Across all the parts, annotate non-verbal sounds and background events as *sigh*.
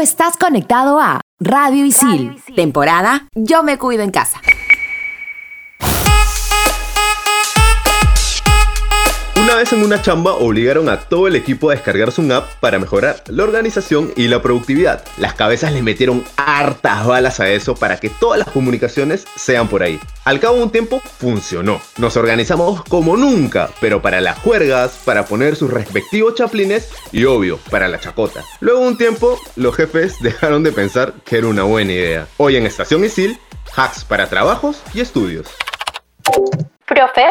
estás conectado a Radio Isil, temporada Yo me cuido en casa. Una vez en una chamba obligaron a todo el equipo a descargarse un app para mejorar la organización y la productividad. Las cabezas le metieron hartas balas a eso para que todas las comunicaciones sean por ahí. Al cabo de un tiempo funcionó. Nos organizamos como nunca, pero para las juergas, para poner sus respectivos chaplines y obvio, para la chacota. Luego de un tiempo, los jefes *laughs* dejaron de pensar que era una buena idea. Hoy en Estación Isil, hacks para trabajos y estudios. Profe,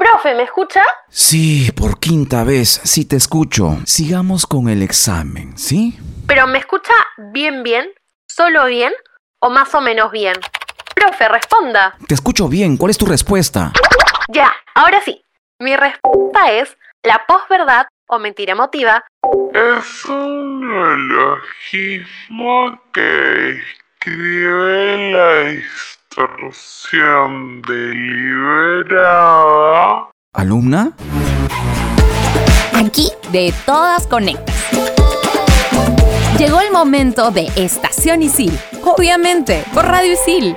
profe, ¿me escucha? Sí, por quinta vez, sí te escucho. Sigamos con el examen, ¿sí? ¿Pero me escucha bien, bien? ¿Solo bien? ¿O más o menos bien? Profe, responda. Te escucho bien, ¿cuál es tu respuesta? Ya, ahora sí. Mi respuesta es la posverdad o mentira emotiva Es un neologismo que describe la deliberada ¿Alumna? Aquí de todas conectas. Llegó el momento de Estación Isil. Obviamente, por Radio Isil.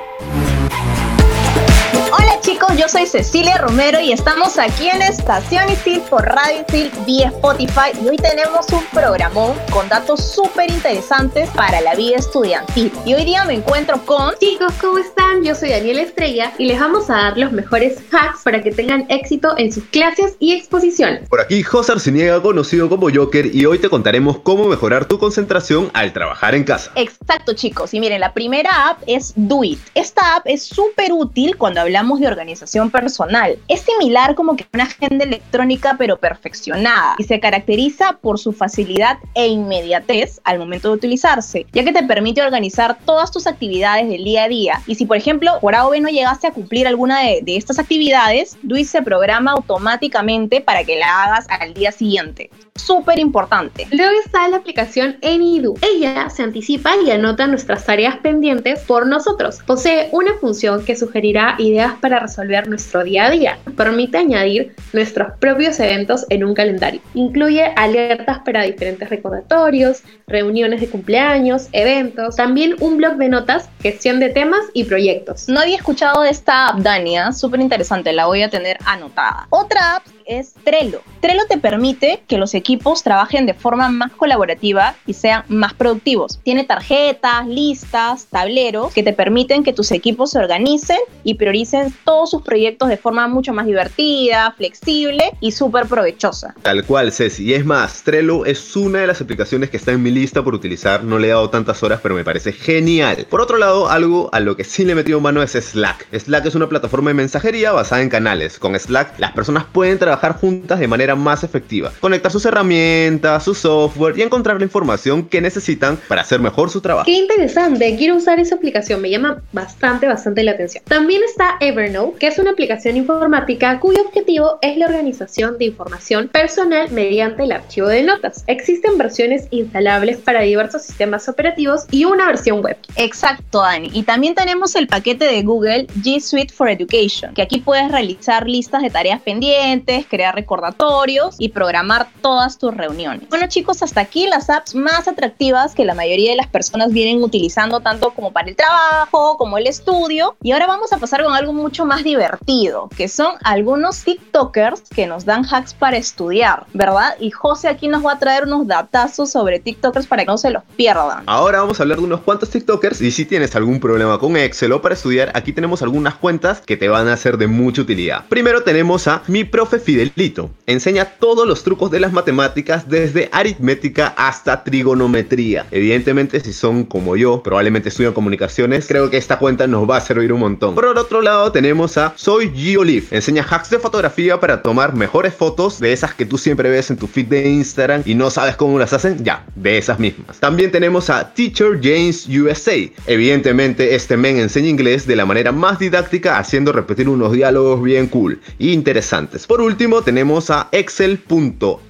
Chicos, yo soy Cecilia Romero y estamos aquí en Estación Isil por Radio Isil vía Spotify y hoy tenemos un programón con datos súper interesantes para la vida estudiantil. Y hoy día me encuentro con... Chicos, ¿cómo están? Yo soy Daniela Estrella y les vamos a dar los mejores hacks para que tengan éxito en sus clases y exposiciones. Por aquí José Arciniega, conocido como Joker, y hoy te contaremos cómo mejorar tu concentración al trabajar en casa. Exacto chicos, y miren, la primera app es Do It. Esta app es súper útil cuando hablamos de organización personal. Es similar como que una agenda electrónica pero perfeccionada y se caracteriza por su facilidad e inmediatez al momento de utilizarse, ya que te permite organizar todas tus actividades del día a día. Y si por ejemplo por A no llegaste a cumplir alguna de, de estas actividades, Duit se programa automáticamente para que la hagas al día siguiente. Súper importante. Luego está la aplicación AnyDo. Ella se anticipa y anota nuestras tareas pendientes por nosotros. Posee una función que sugerirá ideas para resolver nuestro día a día. Permite añadir nuestros propios eventos en un calendario. Incluye alertas para diferentes recordatorios, reuniones de cumpleaños, eventos, también un blog de notas, gestión de temas y proyectos. No había escuchado de esta app, Dania. Súper interesante, la voy a tener anotada. Otra app es Trello. Trello te permite que los equipos trabajen de forma más colaborativa y sean más productivos. Tiene tarjetas, listas, tableros que te permiten que tus equipos se organicen y prioricen todos sus proyectos de forma mucho más divertida, flexible y súper provechosa. Tal cual, Ceci. Y es más, Trello es una de las aplicaciones que está en mi lista por utilizar. No le he dado tantas horas, pero me parece genial. Por otro lado, algo a lo que sí le he metido mano es Slack. Slack es una plataforma de mensajería basada en canales. Con Slack, las personas pueden trabajar juntas de manera más efectiva, conectar sus herramientas, su software y encontrar la información que necesitan para hacer mejor su trabajo. Qué interesante, quiero usar esa aplicación, me llama bastante, bastante la atención. También está Evernote, que es una aplicación informática cuyo objetivo es la organización de información personal mediante el archivo de notas. Existen versiones instalables para diversos sistemas operativos y una versión web. Exacto, Dani. Y también tenemos el paquete de Google G Suite for Education, que aquí puedes realizar listas de tareas pendientes, crear recordatorios y programar todas tus reuniones. Bueno chicos, hasta aquí las apps más atractivas que la mayoría de las personas vienen utilizando tanto como para el trabajo como el estudio. Y ahora vamos a pasar con algo mucho más divertido, que son algunos TikTokers que nos dan hacks para estudiar, ¿verdad? Y José aquí nos va a traer unos datazos sobre TikTokers para que no se los pierdan. Ahora vamos a hablar de unos cuantos TikTokers y si tienes algún problema con Excel o para estudiar, aquí tenemos algunas cuentas que te van a ser de mucha utilidad. Primero tenemos a mi profe Fidelito. Enseña todos los trucos de las matemáticas desde aritmética hasta trigonometría. Evidentemente, si son como yo, probablemente estudian comunicaciones, creo que esta cuenta nos va a servir un montón. Por otro lado tenemos a Soy Giolive. Enseña hacks de fotografía para tomar mejores fotos de esas que tú siempre ves en tu feed de Instagram y no sabes cómo las hacen, ya, de esas mismas. También tenemos a Teacher James USA. Evidentemente, este men enseña inglés de la manera más didáctica, haciendo repetir unos diálogos bien cool e interesantes. Por último, tenemos a excel.en.t.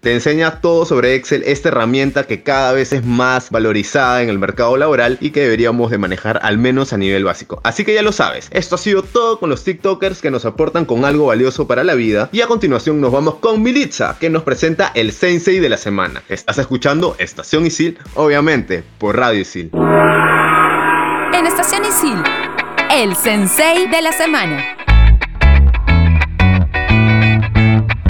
Te enseña todo sobre Excel, esta herramienta que cada vez es más valorizada en el mercado laboral y que deberíamos de manejar al menos a nivel básico. Así que ya lo sabes, esto ha sido todo con los TikTokers que nos aportan con algo valioso para la vida y a continuación nos vamos con Militza que nos presenta el Sensei de la semana. Estás escuchando Estación Isil, obviamente, por Radio Isil. En Estación Isil, el Sensei de la semana.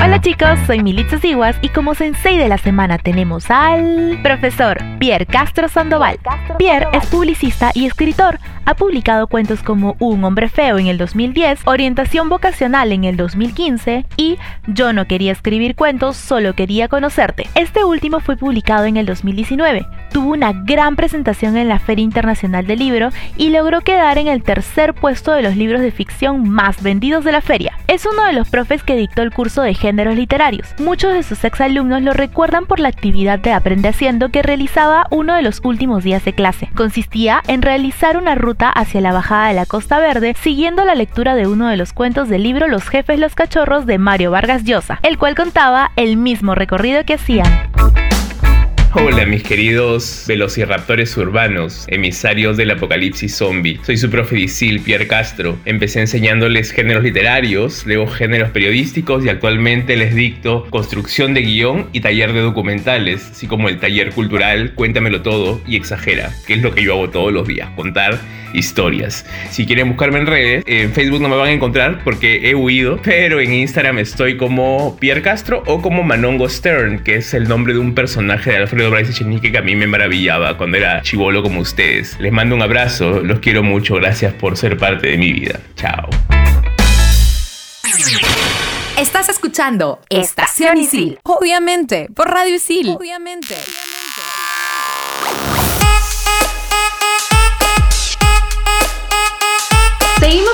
Hola chicos, soy Militza Siguas y como sensei de la semana tenemos al profesor Pierre Castro Sandoval. Pierre es publicista y escritor. Ha publicado cuentos como Un hombre feo en el 2010, Orientación vocacional en el 2015 y Yo no quería escribir cuentos, solo quería conocerte. Este último fue publicado en el 2019. Tuvo una gran presentación en la Feria Internacional del Libro y logró quedar en el tercer puesto de los libros de ficción más vendidos de la feria. Es uno de los profes que dictó el curso de género literarios. Muchos de sus exalumnos lo recuerdan por la actividad de Aprende Haciendo que realizaba uno de los últimos días de clase. Consistía en realizar una ruta hacia la bajada de la Costa Verde siguiendo la lectura de uno de los cuentos del libro Los jefes los cachorros de Mario Vargas Llosa, el cual contaba el mismo recorrido que hacían. Hola mis queridos velociraptores urbanos, emisarios del apocalipsis zombie. Soy su profe Disil, Pierre Castro. Empecé enseñándoles géneros literarios, luego géneros periodísticos y actualmente les dicto construcción de guion y taller de documentales, así como el taller cultural Cuéntamelo todo y exagera, que es lo que yo hago todos los días, contar historias. Si quieren buscarme en redes, en Facebook no me van a encontrar porque he huido, pero en Instagram estoy como Pierre Castro o como Manongo Stern, que es el nombre de un personaje de Alfredo Bryce Echenique que a mí me maravillaba cuando era chivolo como ustedes. Les mando un abrazo, los quiero mucho, gracias por ser parte de mi vida. Chao. Estás escuchando Estación Isil, obviamente, por Radio Isil. Obviamente.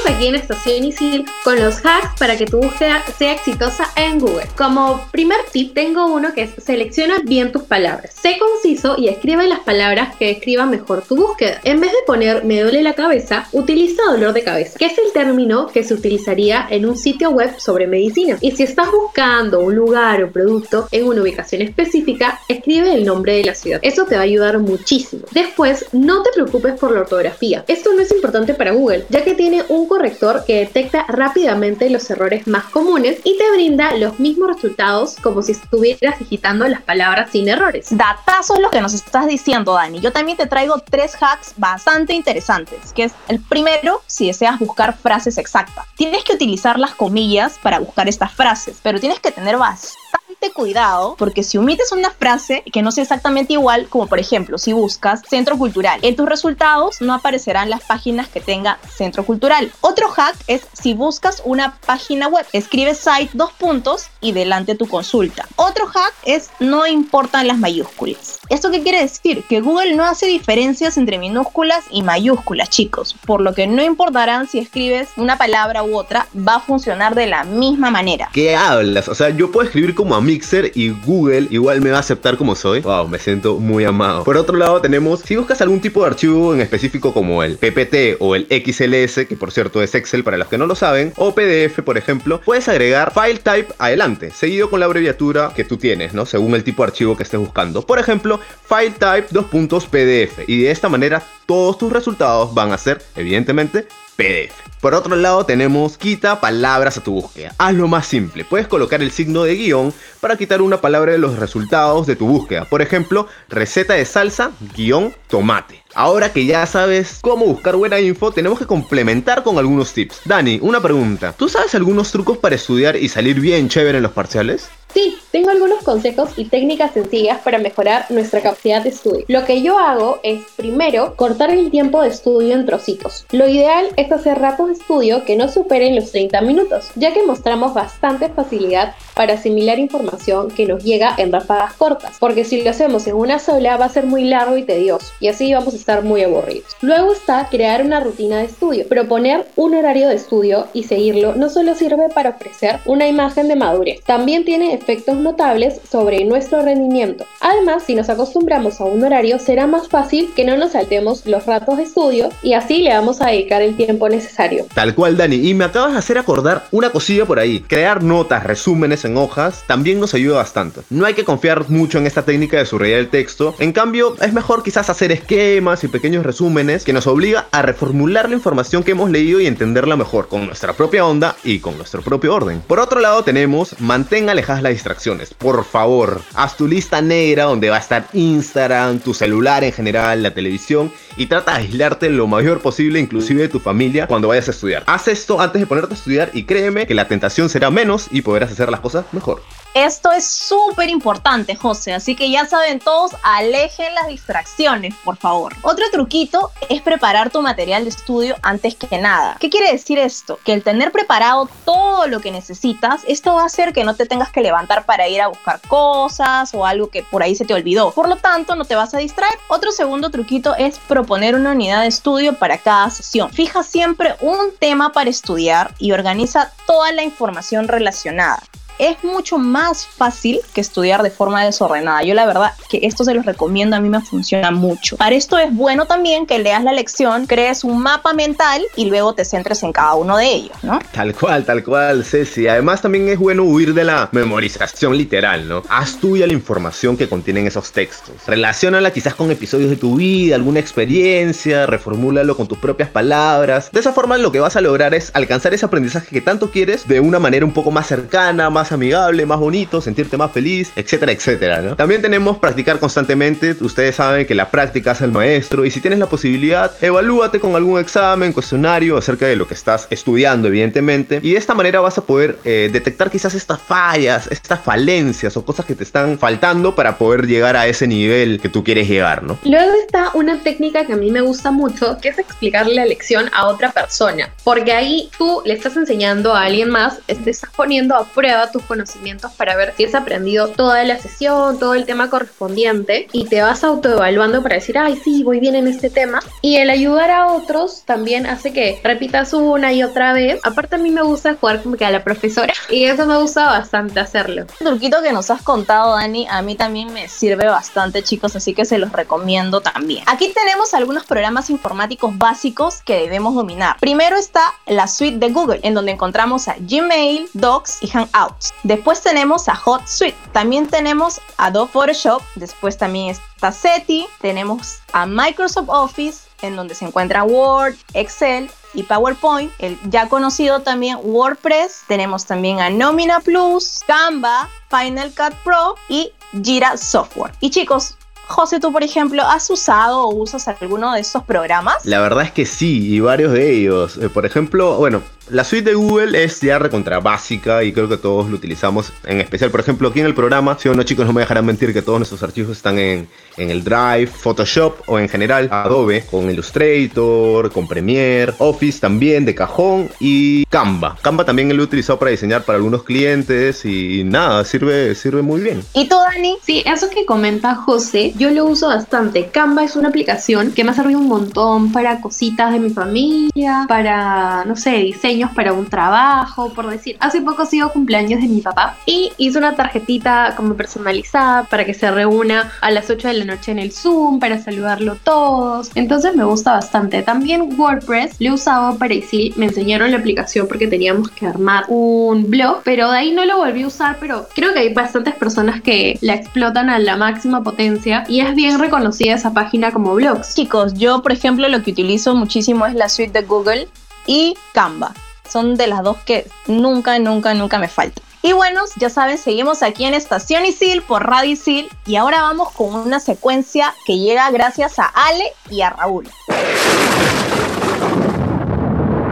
Aquí en Estación Isil con los hacks para que tu búsqueda sea exitosa en Google. Como primer tip tengo uno que es selecciona bien tus palabras. Sé conciso y escribe las palabras que describan mejor tu búsqueda. En vez de poner me duele la cabeza, utiliza dolor de cabeza, que es el término que se utilizaría en un sitio web sobre medicina. Y si estás buscando un lugar o producto en una ubicación específica, escribe el nombre de la ciudad. Eso te va a ayudar muchísimo. Después, no te preocupes por la ortografía. Esto no es importante para Google, ya que tiene un corrector que detecta rápidamente los errores más comunes y te brinda los mismos resultados como si estuvieras digitando las palabras sin errores. Datazo es lo que nos estás diciendo, Dani. Yo también te traigo tres hacks bastante interesantes, que es el primero, si deseas buscar frases exactas. Tienes que utilizar las comillas para buscar estas frases, pero tienes que tener bastante cuidado porque si omites una frase que no sea exactamente igual, como por ejemplo si buscas centro cultural, en tus resultados no aparecerán las páginas que tenga centro cultural. Otro hack es si buscas una página web, escribe site dos puntos y delante tu consulta. Otro hack es no importan las mayúsculas. ¿Esto qué quiere decir? Que Google no hace diferencias entre minúsculas y mayúsculas, chicos, por lo que no importarán si escribes una palabra u otra, va a funcionar de la misma manera. ¿Qué hablas? O sea, yo puedo escribir como a Mixer y Google igual me va a aceptar como soy. Wow, me siento muy amado. Por otro lado, tenemos, si buscas algún tipo de archivo en específico como el PPT o el XLS, que por cierto es Excel para los que no lo saben, o PDF, por ejemplo, puedes agregar file type adelante, seguido con la abreviatura que tú tienes, ¿no? Según el tipo de archivo que estés buscando. Por ejemplo, file type dos puntos PDF. Y de esta manera todos tus resultados van a ser, evidentemente, PDF. Por otro lado tenemos quita palabras a tu búsqueda. Hazlo más simple. Puedes colocar el signo de guion para quitar una palabra de los resultados de tu búsqueda. Por ejemplo, receta de salsa, guion, tomate. Ahora que ya sabes cómo buscar buena info, tenemos que complementar con algunos tips. Dani, una pregunta. ¿Tú sabes algunos trucos para estudiar y salir bien chévere en los parciales? Sí, tengo algunos consejos y técnicas sencillas para mejorar nuestra capacidad de estudio. Lo que yo hago es, primero, cortar el tiempo de estudio en trocitos. Lo ideal es hacer ratos de estudio que no superen los 30 minutos, ya que mostramos bastante facilidad para asimilar información que nos llega en ráfagas cortas, porque si lo hacemos en una sola va a ser muy largo y tedioso, y así vamos a estar muy aburridos. Luego está crear una rutina de estudio. Proponer un horario de estudio y seguirlo no solo sirve para ofrecer una imagen de madurez, también tiene efectos notables sobre nuestro rendimiento. Además, si nos acostumbramos a un horario, será más fácil que no nos saltemos los ratos de estudio y así le vamos a dedicar el tiempo necesario. Tal cual, Dani. Y me acabas de hacer acordar una cosilla por ahí. Crear notas, resúmenes en hojas, también nos ayuda bastante. No hay que confiar mucho en esta técnica de subrayar el texto. En cambio, es mejor quizás hacer esquemas y pequeños resúmenes que nos obliga a reformular la información que hemos leído y entenderla mejor, con nuestra propia onda y con nuestro propio orden. Por otro lado, tenemos mantén alejadas las distracciones. Por favor, haz tu lista negra donde va a estar Instagram, tu celular en general, la televisión y trata de aislarte lo mayor posible, inclusive de tu familia, cuando vayas a estudiar. Haz esto antes de ponerte a estudiar y créeme que la tentación será menos y podrás hacer las cosas mejor. Esto es súper importante, José, así que ya saben todos, alejen las distracciones, por favor. Otro truquito es preparar tu material de estudio antes que nada. ¿Qué quiere decir esto? Que el tener preparado todo lo que necesitas, esto va a hacer que no te tengas que levantar para ir a buscar cosas o algo que por ahí se te olvidó. Por lo tanto, no te vas a distraer. Otro segundo truquito es proponer una unidad de estudio para cada sesión. Fija siempre un tema para estudiar y organiza toda la información relacionada es mucho más fácil que estudiar de forma desordenada. Yo la verdad que esto se los recomiendo, a mí me funciona mucho. Para esto es bueno también que leas la lección, crees un mapa mental y luego te centres en cada uno de ellos, ¿no? Tal cual, tal cual, Ceci. Además también es bueno huir de la memorización literal, ¿no? Haz tuya la información que contienen esos textos. Relaciónala quizás con episodios de tu vida, alguna experiencia, reformúlalo con tus propias palabras. De esa forma lo que vas a lograr es alcanzar ese aprendizaje que tanto quieres de una manera un poco más cercana, más amigable, más bonito, sentirte más feliz, etcétera, etcétera. También tenemos practicar constantemente. Ustedes saben que la práctica es el maestro y si tienes la posibilidad, evalúate con algún examen, cuestionario acerca de lo que estás estudiando, evidentemente. Y de esta manera vas a poder eh, detectar quizás estas fallas, estas falencias o cosas que te están faltando para poder llegar a ese nivel que tú quieres llegar, ¿no? Luego está una técnica que a mí me gusta mucho, que es explicarle la lección a otra persona. Porque ahí tú le estás enseñando a alguien más, te estás poniendo a prueba tus conocimientos para ver si has aprendido toda la sesión, todo el tema correspondiente y te vas autoevaluando para decir, ay, sí, voy bien en este tema. Y el ayudar a otros también hace que repitas una y otra vez. Aparte a mí me gusta jugar como que a la profesora *laughs* y eso me gusta bastante hacerlo. El truquito que nos has contado, Dani, a mí también me sirve bastante, chicos, así que se los recomiendo también. Aquí tenemos algunos programas informáticos básicos que debemos dominar. Primero está la suite de Google, en donde encontramos a Gmail, Docs y Hangouts. Después tenemos a Hot Suite. También tenemos Adobe Photoshop. Después también está SETI. Tenemos a Microsoft Office, en donde se encuentra Word, Excel y PowerPoint, el ya conocido también WordPress, tenemos también a Nomina Plus, Canva, Final Cut Pro y Jira Software. Y chicos, José, tú por ejemplo, ¿has usado o usas alguno de estos programas? La verdad es que sí, y varios de ellos. Eh, por ejemplo, bueno, la suite de Google es ya recontra básica y creo que todos lo utilizamos. En especial, por ejemplo, aquí en el programa, si o no chicos no me dejarán mentir que todos nuestros archivos están en, en el Drive, Photoshop o en general Adobe, con Illustrator, con Premiere, Office también de cajón y Canva. Canva también lo he utilizado para diseñar para algunos clientes y nada, sirve, sirve muy bien. ¿Y tú, Dani? Sí, eso que comenta José, yo lo uso bastante. Canva es una aplicación que me ha servido un montón para cositas de mi familia, para, no sé, diseños para un trabajo, por decir. Hace poco sido cumpleaños de mi papá y hice una tarjetita como personalizada para que se reúna a las 8 de la noche en el Zoom para saludarlo todos. Entonces me gusta bastante. También WordPress lo he usado para decir, me enseñaron la aplicación porque teníamos que armar un blog, pero de ahí no lo volví a usar, pero creo que hay bastantes personas que la explotan a la máxima potencia y es bien reconocida esa página como blogs. Chicos, yo por ejemplo lo que utilizo muchísimo es la suite de Google y Canva. Son de las dos que nunca, nunca, nunca me faltan. Y bueno, ya saben, seguimos aquí en Estación Isil por Radio Isil y ahora vamos con una secuencia que llega gracias a Ale y a Raúl.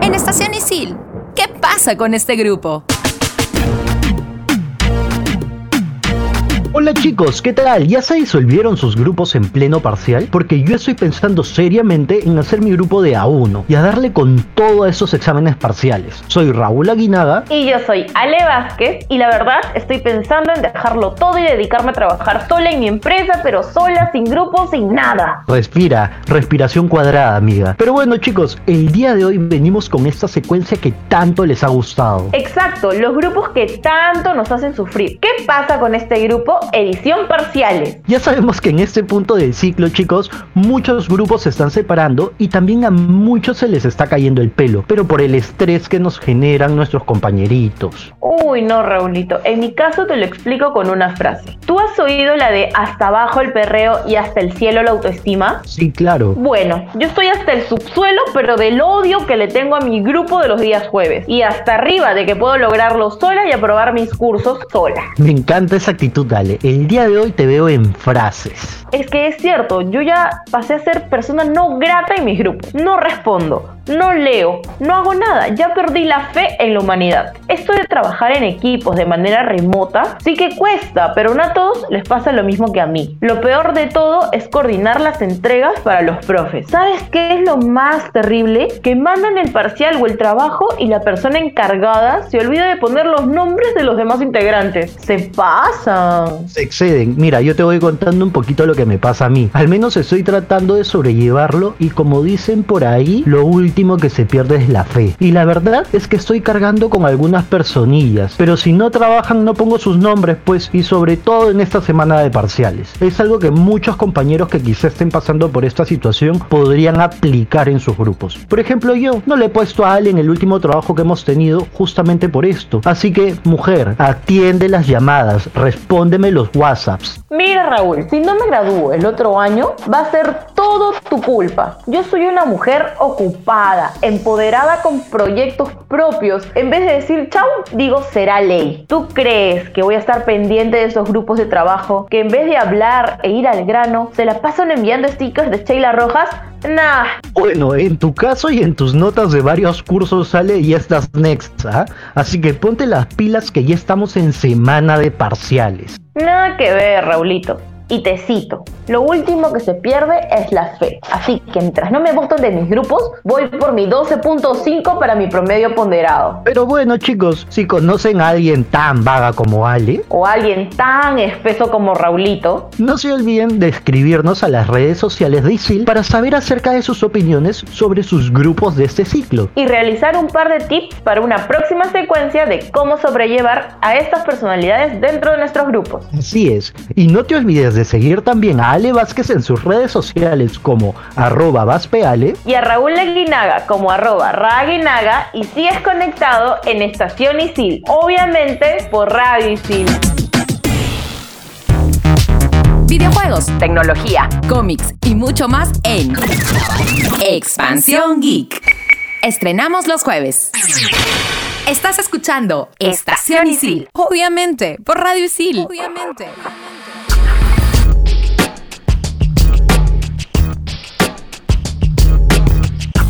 En Estación Isil, ¿qué pasa con este grupo? Hola chicos, ¿qué tal? ¿Ya se disolvieron sus grupos en pleno parcial? Porque yo estoy pensando seriamente en hacer mi grupo de A1 y a darle con todo a esos exámenes parciales. Soy Raúl Aguinaga. Y yo soy Ale Vázquez y la verdad estoy pensando en dejarlo todo y dedicarme a trabajar sola en mi empresa, pero sola, sin grupos, sin nada. Respira, respiración cuadrada, amiga. Pero bueno chicos, el día de hoy venimos con esta secuencia que tanto les ha gustado. Exacto, los grupos que tanto nos hacen sufrir. ¿Qué pasa con este grupo? Edición parciales. Ya sabemos que en este punto del ciclo, chicos, muchos grupos se están separando y también a muchos se les está cayendo el pelo, pero por el estrés que nos generan nuestros compañeritos. Uy, no, Raulito. En mi caso te lo explico con una frase. ¿Tú has oído la de hasta abajo el perreo y hasta el cielo la autoestima? Sí, claro. Bueno, yo estoy hasta el subsuelo, pero del odio que le tengo a mi grupo de los días jueves. Y hasta arriba de que puedo lograrlo sola y aprobar mis cursos sola. Me encanta esa actitud, Dale. El día de hoy te veo en frases. Es que es cierto, yo ya pasé a ser persona no grata en mis grupos. No respondo, no leo, no hago nada, ya perdí la fe en la humanidad. Esto de trabajar en equipos de manera remota sí que cuesta, pero no a todos les pasa lo mismo que a mí. Lo peor de todo es coordinar las entregas para los profes. ¿Sabes qué es lo más terrible? Que mandan el parcial o el trabajo y la persona encargada se olvida de poner los nombres de los demás integrantes. Se Se exceden. Mira, yo te voy contando un poquito lo que me pasa a mí. Al menos estoy tratando de sobrellevarlo y como dicen por ahí, lo último que se pierde es la fe. Y la verdad es que estoy cargando con algunas personillas, pero si no trabajan no pongo sus nombres, pues, y sobre todo en esta semana de parciales. Es algo que muchos compañeros que quizá estén pasando por esta situación podrían aplicar en sus grupos. Por ejemplo, yo no le he puesto a Ale en el último trabajo que hemos tenido justamente por esto. Así que, mujer, atiende las llamadas, respóndeme los WhatsApps. Mira, Raúl, si no me gradúo el otro año, va a ser todo tu culpa. Yo soy una mujer ocupada, empoderada con proyectos propios. En vez de decir chau, digo será ley. ¿Tú crees que voy a estar pendiente de esos grupos de trabajo que en vez de hablar e ir al grano, se la pasan enviando stickers de Sheila Rojas? Nah. Bueno, en tu caso y en tus notas de varios cursos sale y estás next, ¿ah? Así que ponte las pilas que ya estamos en semana de parciales. Nada que ver, Raulito. Y te cito, lo último que se pierde es la fe. Así que mientras no me voten de mis grupos, voy por mi 12.5 para mi promedio ponderado. Pero bueno chicos, si conocen a alguien tan vaga como Ale, O alguien tan espeso como Raulito, no se olviden de escribirnos a las redes sociales de ISIL para saber acerca de sus opiniones sobre sus grupos de este ciclo. y realizar un par de tips para una próxima secuencia de cómo sobrellevar a estas personalidades dentro de nuestros grupos. Así es, y no te olvides de seguir también a Ale Vázquez en sus redes sociales como arroba vaspeale Y a Raúl Aguinaga como arroba Raguinaga y sigues conectado en Estación Isil, obviamente por Radio Isil. Videojuegos, tecnología, cómics y mucho más en Expansión Geek. Estrenamos los jueves. Estás escuchando Estación Isil. Obviamente, por Radio Isil. Obviamente.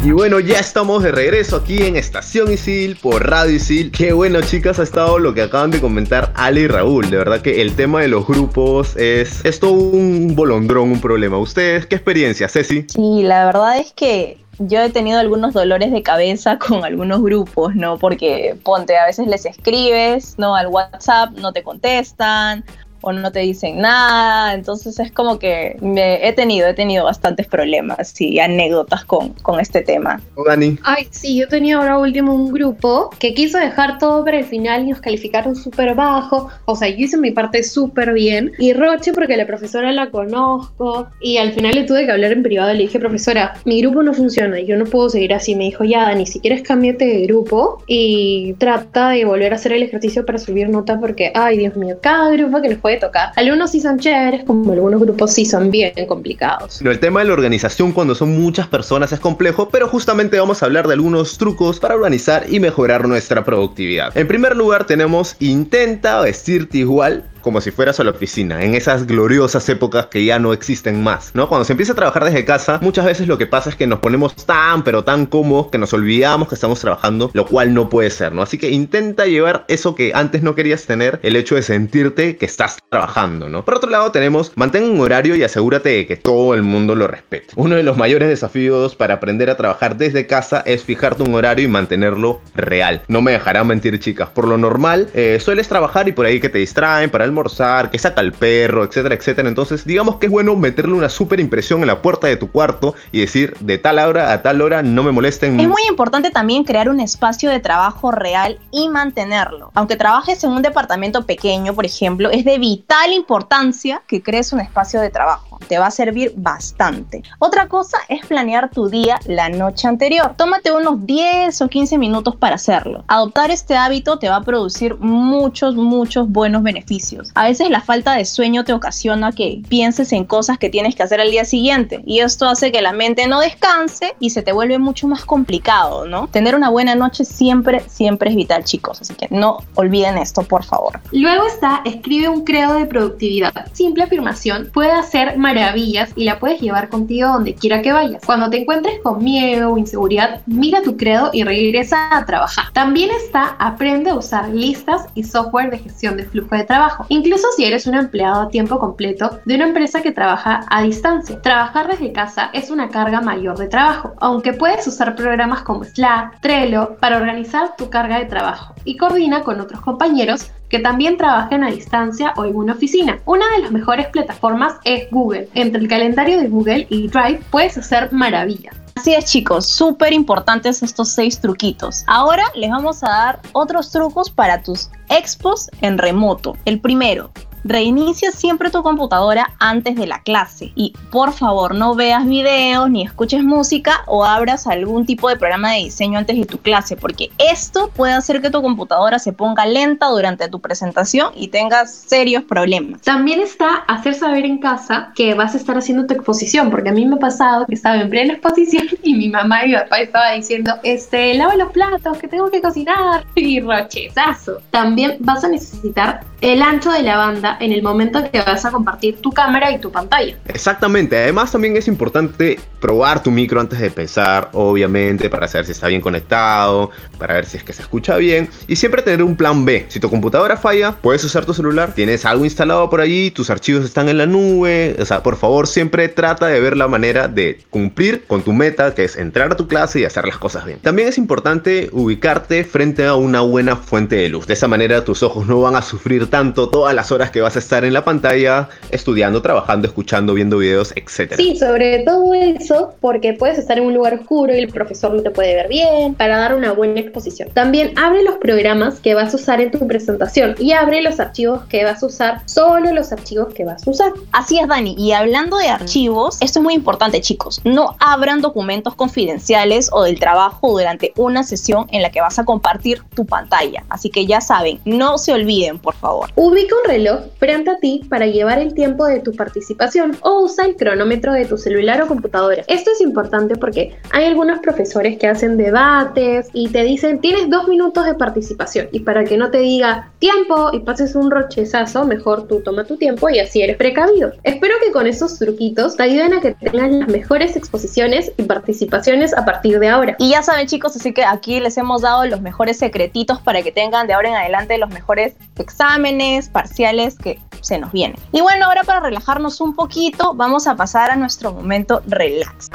Y bueno, ya estamos de regreso aquí en Estación Isil por Radio Isil. Qué bueno, chicas, ha estado lo que acaban de comentar Ale y Raúl. De verdad que el tema de los grupos es, es todo un bolondrón, un problema. ¿Ustedes qué experiencia, Ceci? Sí, la verdad es que yo he tenido algunos dolores de cabeza *laughs* con algunos grupos, ¿no? Porque ponte, a veces les escribes, ¿no? Al WhatsApp, no te contestan o no te dicen nada, entonces es como que me he tenido, he tenido bastantes problemas y anécdotas con, con este tema. ¿Tú, Dani? Ay, sí, yo tenía ahora último un grupo que quiso dejar todo para el final y nos calificaron súper bajo. O sea, yo hice mi parte súper bien. Y Roche, porque la profesora la conozco. Y al final le tuve que hablar en privado. Le dije, profesora, mi grupo no funciona. Yo no puedo seguir así. Me dijo, ya, Dani, si quieres cámbiate de grupo y trata de volver a hacer el ejercicio para subir nota. Porque, ay, Dios mío, cada grupo que les puede. Algunos sí son chéveres, como algunos grupos sí son bien complicados. No, el tema de la organización cuando son muchas personas es complejo, pero justamente vamos a hablar de algunos trucos para organizar y mejorar nuestra productividad. En primer lugar tenemos intenta vestirte igual como si fueras a la oficina, en esas gloriosas épocas que ya no existen más, ¿no? Cuando se empieza a trabajar desde casa, muchas veces lo que pasa es que nos ponemos tan, pero tan cómodos que nos olvidamos que estamos trabajando, lo cual no puede ser, ¿no? Así que intenta llevar eso que antes no querías tener, el hecho de sentirte que estás trabajando, ¿no? Por otro lado tenemos, mantén un horario y asegúrate de que todo el mundo lo respete. Uno de los mayores desafíos para aprender a trabajar desde casa es fijarte un horario y mantenerlo real. No me dejarán mentir chicas, por lo normal eh, sueles trabajar y por ahí que te distraen para almorzar, que saca el perro, etcétera, etcétera. Entonces digamos que es bueno meterle una super impresión en la puerta de tu cuarto y decir de tal hora a tal hora no me molesten. Es muy importante también crear un espacio de trabajo real y mantenerlo. Aunque trabajes en un departamento pequeño, por ejemplo, es de vital importancia que crees un espacio de trabajo. Te va a servir bastante. Otra cosa es planear tu día la noche anterior. Tómate unos 10 o 15 minutos para hacerlo. Adoptar este hábito te va a producir muchos, muchos buenos beneficios. A veces la falta de sueño te ocasiona que pienses en cosas que tienes que hacer al día siguiente y esto hace que la mente no descanse y se te vuelve mucho más complicado, ¿no? Tener una buena noche siempre, siempre es vital, chicos, así que no olviden esto, por favor. Luego está, escribe un credo de productividad. Simple afirmación puede hacer maravillas y la puedes llevar contigo donde quiera que vayas. Cuando te encuentres con miedo o inseguridad, mira tu credo y regresa a trabajar. También está, aprende a usar listas y software de gestión de flujo de trabajo, incluso si eres un empleado a tiempo completo de una empresa que trabaja a distancia. Trabajar desde casa es una carga mayor de trabajo, aunque puedes usar programas como Slack, Trello para organizar tu carga de trabajo y coordina con otros compañeros que también trabajen a distancia o en una oficina. Una de las mejores plataformas es Google. Entre el calendario de Google y Drive puedes hacer maravillas. Así es chicos, súper importantes estos seis truquitos. Ahora les vamos a dar otros trucos para tus expos en remoto. El primero, Reinicia siempre tu computadora antes de la clase y por favor no veas videos ni escuches música o abras algún tipo de programa de diseño antes de tu clase porque esto puede hacer que tu computadora se ponga lenta durante tu presentación y tengas serios problemas. También está hacer saber en casa que vas a estar haciendo tu exposición porque a mí me ha pasado que estaba en plena exposición *laughs* y mi mamá y mi papá estaban diciendo este lava los platos que tengo que cocinar *laughs* y rochezazo. También vas a necesitar el ancho de la banda en el momento que vas a compartir tu cámara y tu pantalla. Exactamente, además también es importante probar tu micro antes de empezar, obviamente, para saber si está bien conectado, para ver si es que se escucha bien y siempre tener un plan B. Si tu computadora falla, puedes usar tu celular, tienes algo instalado por allí, tus archivos están en la nube, o sea, por favor siempre trata de ver la manera de cumplir con tu meta, que es entrar a tu clase y hacer las cosas bien. También es importante ubicarte frente a una buena fuente de luz, de esa manera tus ojos no van a sufrir tanto todas las horas que vas a estar en la pantalla estudiando, trabajando, escuchando, viendo videos, etc. Sí, sobre todo eso, porque puedes estar en un lugar oscuro y el profesor no te puede ver bien, para dar una buena exposición. También abre los programas que vas a usar en tu presentación y abre los archivos que vas a usar, solo los archivos que vas a usar. Así es, Dani. Y hablando de archivos, esto es muy importante, chicos. No abran documentos confidenciales o del trabajo durante una sesión en la que vas a compartir tu pantalla. Así que ya saben, no se olviden, por favor. Ubica un reloj frente a ti para llevar el tiempo de tu participación o usa el cronómetro de tu celular o computadora. Esto es importante porque hay algunos profesores que hacen debates y te dicen tienes dos minutos de participación y para que no te diga tiempo y pases un rochezazo, mejor tú toma tu tiempo y así eres precavido. Espero que con esos truquitos te ayuden a que tengas las mejores exposiciones y participaciones a partir de ahora. Y ya saben chicos, así que aquí les hemos dado los mejores secretitos para que tengan de ahora en adelante los mejores exámenes, parciales que se nos vienen. Y bueno, ahora para relajarnos un poquito, vamos a pasar a nuestro momento relax.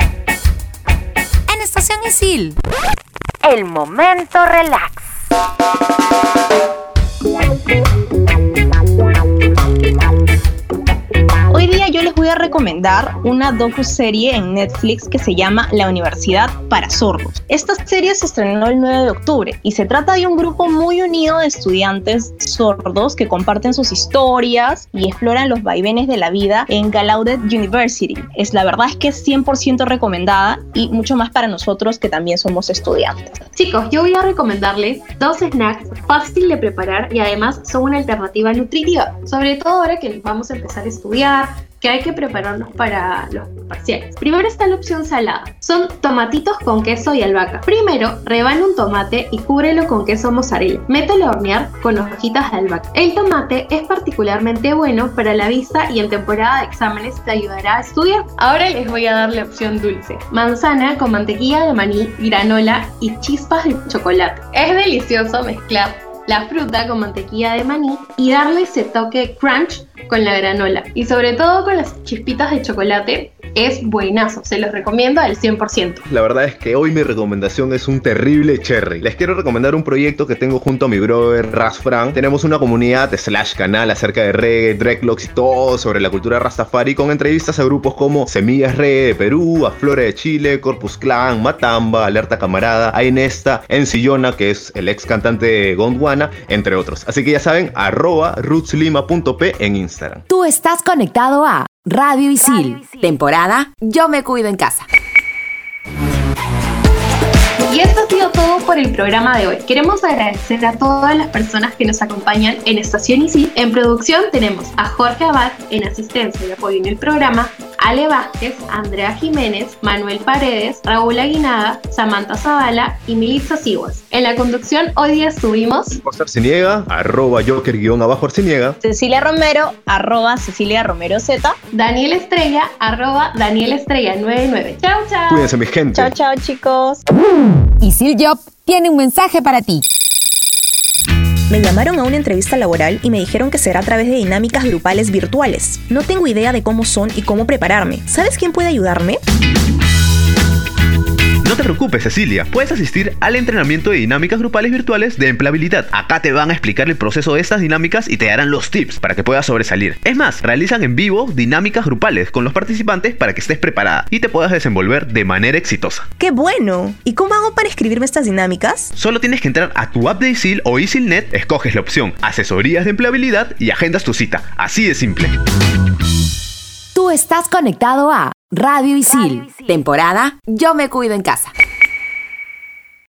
En Estación Isil. El momento relax. Hoy día yo les voy a recomendar una docu-serie en Netflix que se llama La Universidad para Sordos. Esta serie se estrenó el 9 de octubre y se trata de un grupo muy unido de estudiantes sordos que comparten sus historias y exploran los vaivenes de la vida en Gallaudet University. Es la verdad es que es 100% recomendada y mucho más para nosotros que también somos estudiantes. Chicos, yo voy a recomendarles dos snacks fácil de preparar y además son una alternativa nutritiva, sobre todo ahora que vamos a empezar a estudiar que hay que prepararnos para los parciales. Primero está la opción salada. Son tomatitos con queso y albahaca. Primero, rebana un tomate y cúbrelo con queso mozzarella. Mételo a hornear con hojitas de albahaca. El tomate es particularmente bueno para la vista y en temporada de exámenes te ayudará a estudiar. Ahora les voy a dar la opción dulce. Manzana con mantequilla de maní, granola y chispas de chocolate. Es delicioso mezclar la fruta con mantequilla de maní y darle ese toque crunch con la granola. Y sobre todo con las chispitas de chocolate es buenazo, se los recomiendo al 100%. La verdad es que hoy mi recomendación es un terrible cherry. Les quiero recomendar un proyecto que tengo junto a mi brother Ras Frank. Tenemos una comunidad de slash canal acerca de reggae, dreadlocks y todo sobre la cultura rastafari con entrevistas a grupos como Semillas Reggae de Perú, a Flora de Chile, Corpus Clan, Matamba, Alerta Camarada, Ainesta, Encillona, que es el ex cantante de Gondwana, entre otros. Así que ya saben, arroba rootslima.p en Instagram. Tú estás conectado a Radio Isil, temporada Yo me cuido en casa. Y esto ha sido todo por el programa de hoy. Queremos agradecer a todas las personas que nos acompañan en Estación Isil. En producción tenemos a Jorge Abad en asistencia y apoyo en el programa, Ale Vázquez, Andrea Jiménez, Manuel Paredes, Raúl Aguinaga, Samantha Zavala y Militza Siguas. En la conducción hoy día estuvimos José Arciniega, arroba Joker guion abajo Arciniega, Cecilia Romero, arroba Cecilia Romero Z. Daniel Estrella, arroba Daniel Estrella 99. Chao, chao. Cuídense mi gente. Chao, chao chicos. Isil Job tiene un mensaje para ti. Me llamaron a una entrevista laboral y me dijeron que será a través de dinámicas grupales virtuales. No tengo idea de cómo son y cómo prepararme. ¿Sabes quién puede ayudarme? No te preocupes, Cecilia. Puedes asistir al entrenamiento de dinámicas grupales virtuales de empleabilidad. Acá te van a explicar el proceso de estas dinámicas y te darán los tips para que puedas sobresalir. Es más, realizan en vivo dinámicas grupales con los participantes para que estés preparada y te puedas desenvolver de manera exitosa. ¡Qué bueno! ¿Y cómo hago para escribirme estas dinámicas? Solo tienes que entrar a tu app de ISIL o ISILNet, escoges la opción Asesorías de empleabilidad y agendas tu cita. Así de simple. Tú estás conectado a Radio Isil, temporada Yo me cuido en casa.